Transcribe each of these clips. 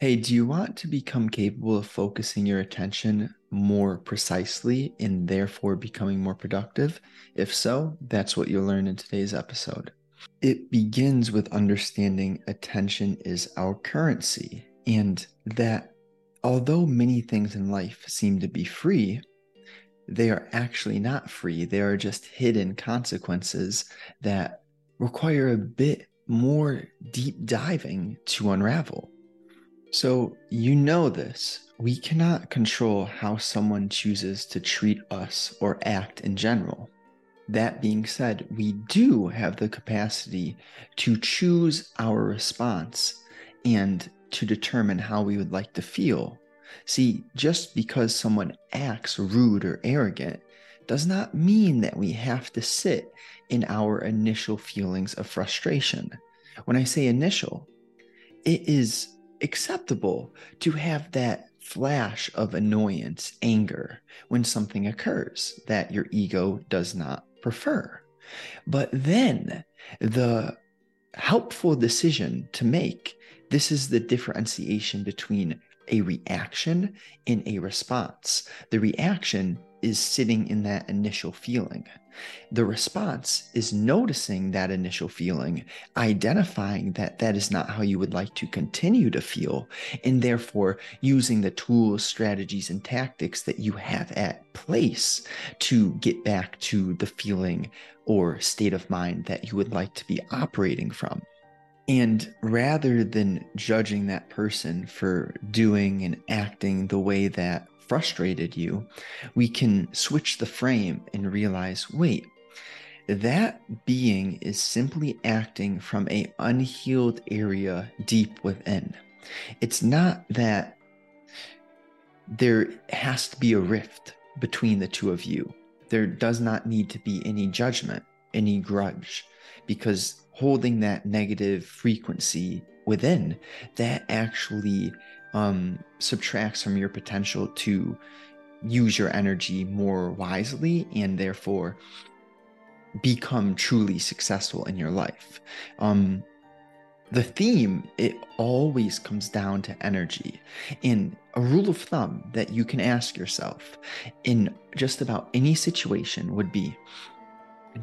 Hey, do you want to become capable of focusing your attention more precisely and therefore becoming more productive? If so, that's what you'll learn in today's episode. It begins with understanding attention is our currency and that although many things in life seem to be free, they are actually not free. They are just hidden consequences that require a bit more deep diving to unravel. So, you know this. We cannot control how someone chooses to treat us or act in general. That being said, we do have the capacity to choose our response and to determine how we would like to feel. See, just because someone acts rude or arrogant does not mean that we have to sit in our initial feelings of frustration. When I say initial, it is acceptable to have that flash of annoyance, anger when something occurs that your ego does not prefer. But then the helpful decision to make this is the differentiation between a reaction and a response. The reaction is sitting in that initial feeling. The response is noticing that initial feeling, identifying that that is not how you would like to continue to feel, and therefore using the tools, strategies, and tactics that you have at place to get back to the feeling or state of mind that you would like to be operating from. And rather than judging that person for doing and acting the way that frustrated you, we can switch the frame and realize wait, that being is simply acting from a unhealed area deep within. It's not that there has to be a rift between the two of you. There does not need to be any judgment, any grudge, because holding that negative frequency within, that actually um, subtracts from your potential to use your energy more wisely and therefore become truly successful in your life. Um, the theme, it always comes down to energy. And a rule of thumb that you can ask yourself in just about any situation would be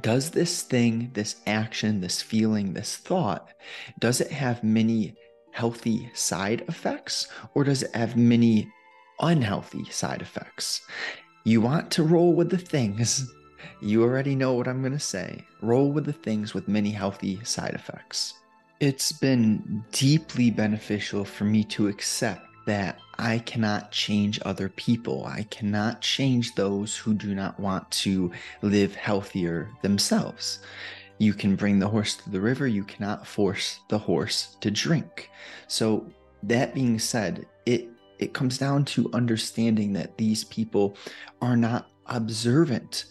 Does this thing, this action, this feeling, this thought, does it have many healthy side effects or does it have many unhealthy side effects? You want to roll with the things. You already know what I'm going to say. Roll with the things with many healthy side effects. It's been deeply beneficial for me to accept that I cannot change other people. I cannot change those who do not want to live healthier themselves. You can bring the horse to the river, you cannot force the horse to drink. So, that being said, it it comes down to understanding that these people are not observant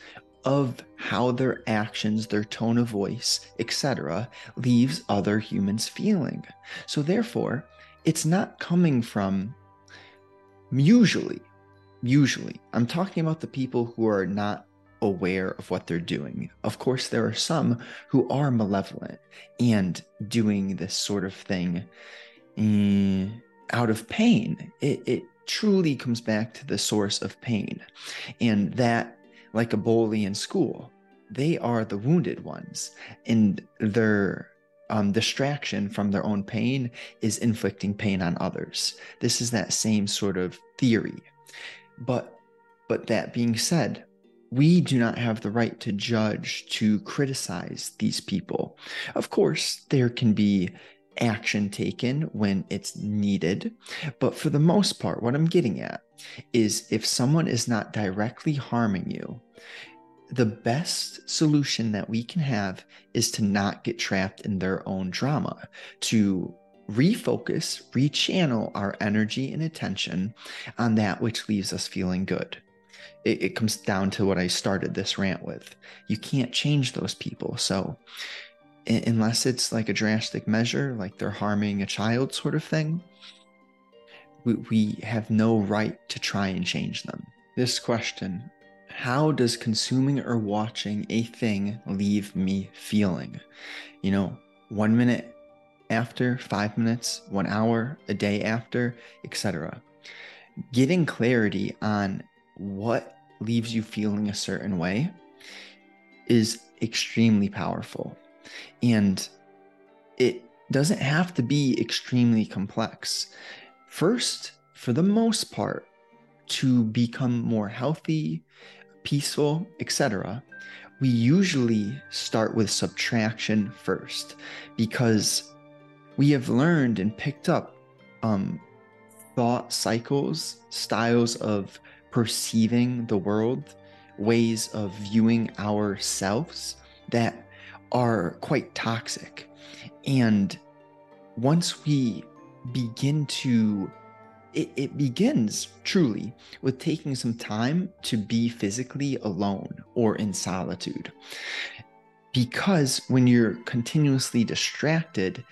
of how their actions, their tone of voice, etc., leaves other humans feeling. So therefore, it's not coming from usually usually i'm talking about the people who are not aware of what they're doing. Of course, there are some who are malevolent and doing this sort of thing eh, out of pain. It, it truly comes back to the source of pain. And that, like a bully in school, they are the wounded ones, and their um, distraction from their own pain is inflicting pain on others. This is that same sort of theory. But but that being said, we do not have the right to judge, to criticize these people. Of course, there can be action taken when it's needed, but for the most part, what I'm getting at is if someone is not directly harming you, the best solution that we can have is to not get trapped in their own drama, to refocus, rechannel our energy and attention on that which leaves us feeling good it, it comes down to what I started this rant with. You can't change those people. So, unless it's like a drastic measure, like they're harming a child sort of thing, we, we have no right to try and change them. This question How does consuming or watching a thing leave me feeling? You know, one minute after, five minutes, one hour, a day after, etc. Getting clarity on what leaves you feeling a certain way is extremely powerful. And it doesn't have to be extremely complex. First, for the most part, to become more healthy, peaceful, etc., we usually start with subtraction first because we have learned and picked up um, thought cycles, styles of perceiving the world, ways of viewing ourselves that are quite toxic. And once we begin to it, it, begins truly with taking some time to be physically alone or in solitude. Because when you're continuously distracted,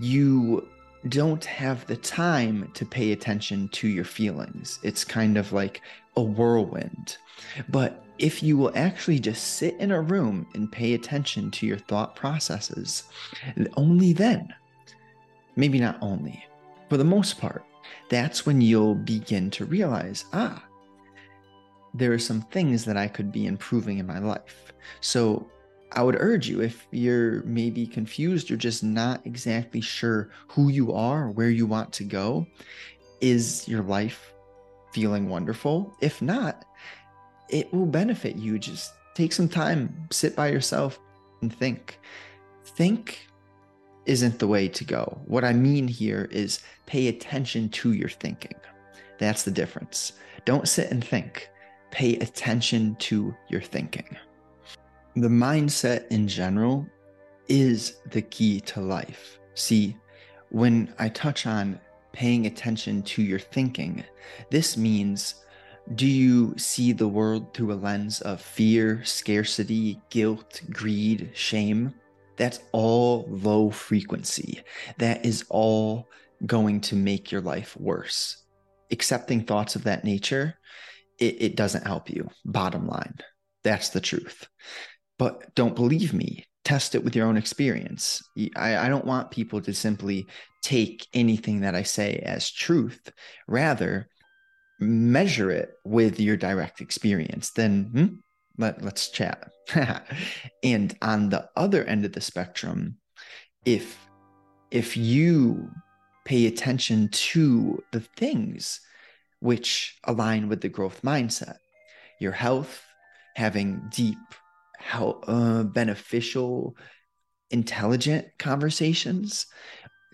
you don't have the time to pay attention to your feelings. It's kind of like a whirlwind. But if you will actually just sit in a room and pay attention to your thought processes, only then, maybe not only, for the most part, that's when you'll begin to realize ah, there are some things that I could be improving in my life. So I would urge you if you're maybe confused or just not exactly sure who you are, or where you want to go, is your life feeling wonderful? If not, it will benefit you. Just take some time, sit by yourself and think. Think isn't the way to go. What I mean here is pay attention to your thinking. That's the difference. Don't sit and think, pay attention to your thinking. The mindset in general is the key to life. See, when I touch on paying attention to your thinking, this means do you see the world through a lens of fear, scarcity, guilt, greed, shame? That's all low frequency. That is all going to make your life worse. Accepting thoughts of that nature, it, it doesn't help you. Bottom line, that's the truth. But don't believe me. Test it with your own experience. I, I don't want people to simply take anything that I say as truth. Rather, measure it with your direct experience. Then hmm, let, let's chat. and on the other end of the spectrum, if if you pay attention to the things which align with the growth mindset, your health, having deep how uh, beneficial, intelligent conversations,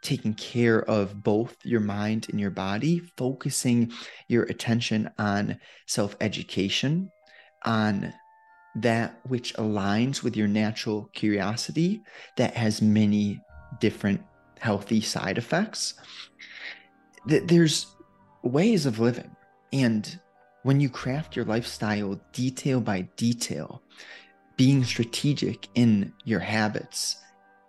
taking care of both your mind and your body, focusing your attention on self education, on that which aligns with your natural curiosity that has many different healthy side effects. There's ways of living. And when you craft your lifestyle detail by detail, being strategic in your habits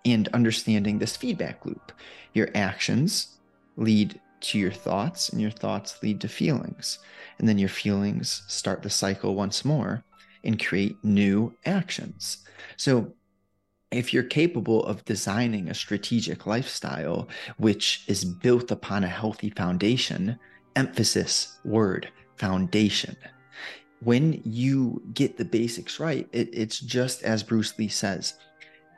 and understanding this feedback loop. Your actions lead to your thoughts, and your thoughts lead to feelings. And then your feelings start the cycle once more and create new actions. So, if you're capable of designing a strategic lifestyle which is built upon a healthy foundation, emphasis, word, foundation when you get the basics right, it, it's just as Bruce Lee says.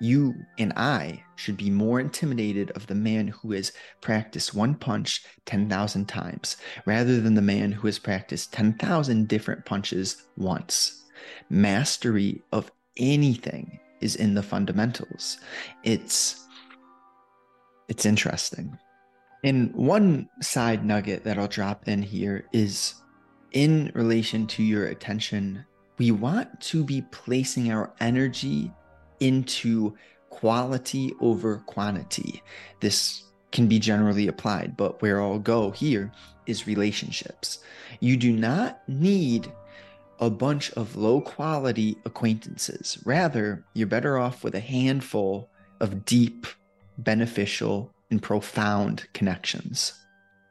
You and I should be more intimidated of the man who has practiced one punch 10,000 times rather than the man who has practiced 10,000 different punches once. Mastery of anything is in the fundamentals. It's it's interesting. And one side nugget that I'll drop in here is in relation to your attention, we want to be placing our energy into quality over quantity. This can be generally applied, but where I'll go here is relationships. You do not need a bunch of low quality acquaintances. Rather, you're better off with a handful of deep, beneficial, and profound connections.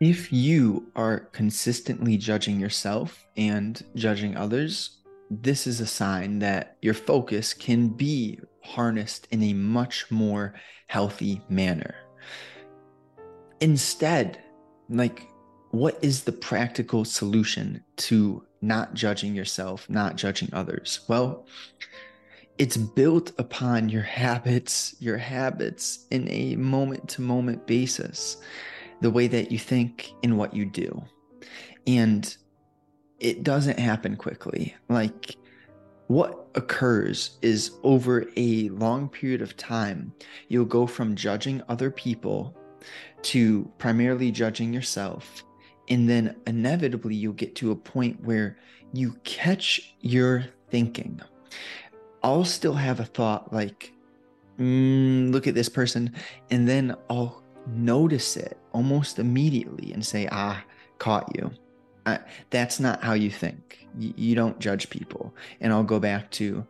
If you are consistently judging yourself and judging others, this is a sign that your focus can be harnessed in a much more healthy manner. instead, like, what is the practical solution to not judging yourself, not judging others? Well, it's built upon your habits, your habits in a moment to moment basis, the way that you think and what you do. And it doesn't happen quickly. Like, what occurs is over a long period of time, you'll go from judging other people to primarily judging yourself. And then inevitably, you'll get to a point where you catch your thinking. I'll still have a thought like, mm, look at this person. And then I'll notice it almost immediately and say, ah, caught you. I, that's not how you think. You, you don't judge people. And I'll go back to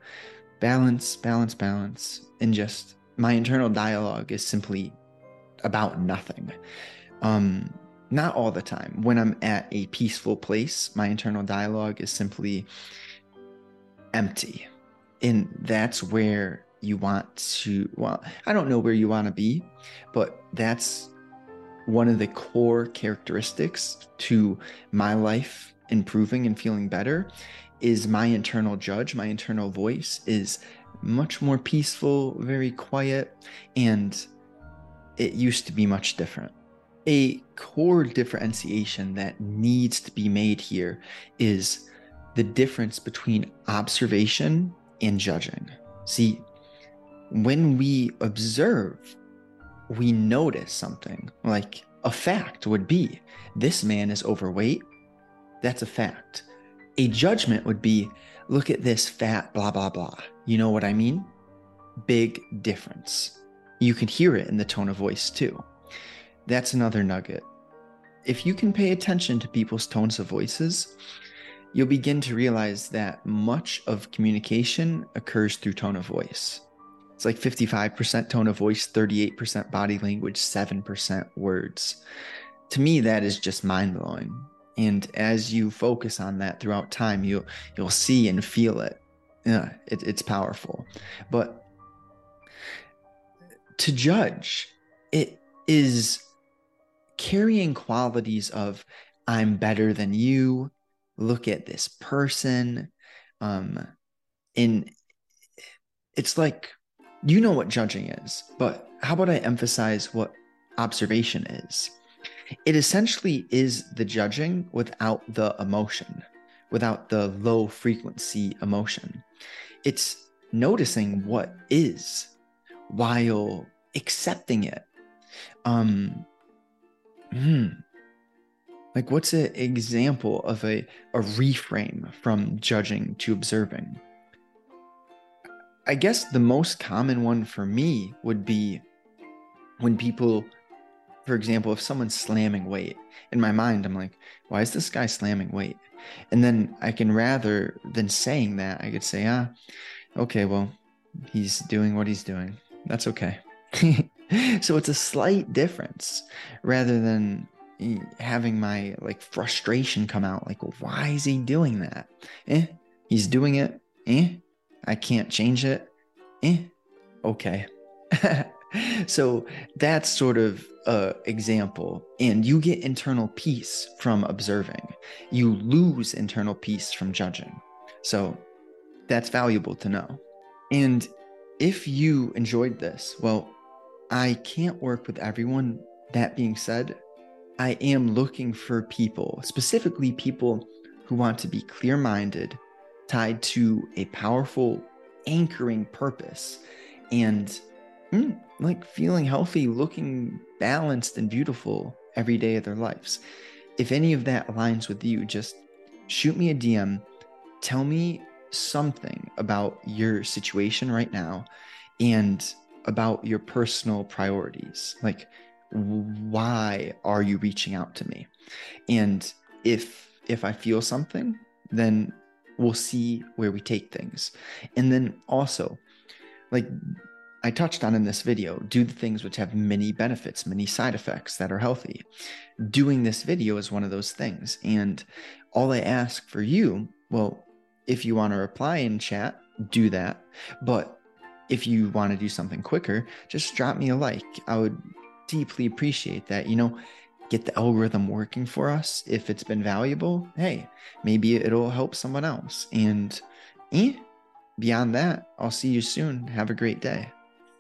balance, balance, balance. And just my internal dialogue is simply about nothing. Um, not all the time. When I'm at a peaceful place, my internal dialogue is simply empty and that's where you want to well i don't know where you want to be but that's one of the core characteristics to my life improving and feeling better is my internal judge my internal voice is much more peaceful very quiet and it used to be much different a core differentiation that needs to be made here is the difference between observation and judging. See, when we observe, we notice something like a fact would be this man is overweight. That's a fact. A judgment would be look at this fat, blah, blah, blah. You know what I mean? Big difference. You can hear it in the tone of voice too. That's another nugget. If you can pay attention to people's tones of voices, you'll begin to realize that much of communication occurs through tone of voice. It's like 55% tone of voice, 38% body language, 7% words. To me, that is just mind blowing. And as you focus on that throughout time, you you'll see and feel it. Yeah, it, it's powerful. But to judge, it is carrying qualities of I'm better than you, look at this person um and it's like you know what judging is but how about i emphasize what observation is? It essentially is the judging without the emotion without the low frequency emotion. It's noticing what is while accepting it. Um hmm, like, what's an example of a, a reframe from judging to observing? I guess the most common one for me would be when people, for example, if someone's slamming weight, in my mind, I'm like, why is this guy slamming weight? And then I can rather than saying that, I could say, ah, okay, well, he's doing what he's doing. That's okay. so it's a slight difference rather than having my like frustration come out like why is he doing that eh he's doing it eh i can't change it? Eh okay. So that's sort of a example. And you get internal peace from observing. You lose internal peace from judging. So that's valuable to know. And if you enjoyed this well i can't work with everyone. That being said I am looking for people, specifically people who want to be clear minded, tied to a powerful anchoring purpose, and mm, like feeling healthy, looking balanced and beautiful every day of their lives. If any of that aligns with you, just shoot me a DM. Tell me something about your situation right now and about your personal priorities. Like, why are you reaching out to me and if if i feel something then we'll see where we take things. And then also like i touched on in this video do the things which have many benefits many side effects that are healthy. Doing this video is one of those things. And all i ask for you well if you want to reply in chat do that. But if you want to do something quicker just drop me a like. I would deeply appreciate that. You know, get the algorithm working for us. If it's been valuable, hey, maybe it'll help someone else. And eh, beyond that, I'll see you soon. Have a great day.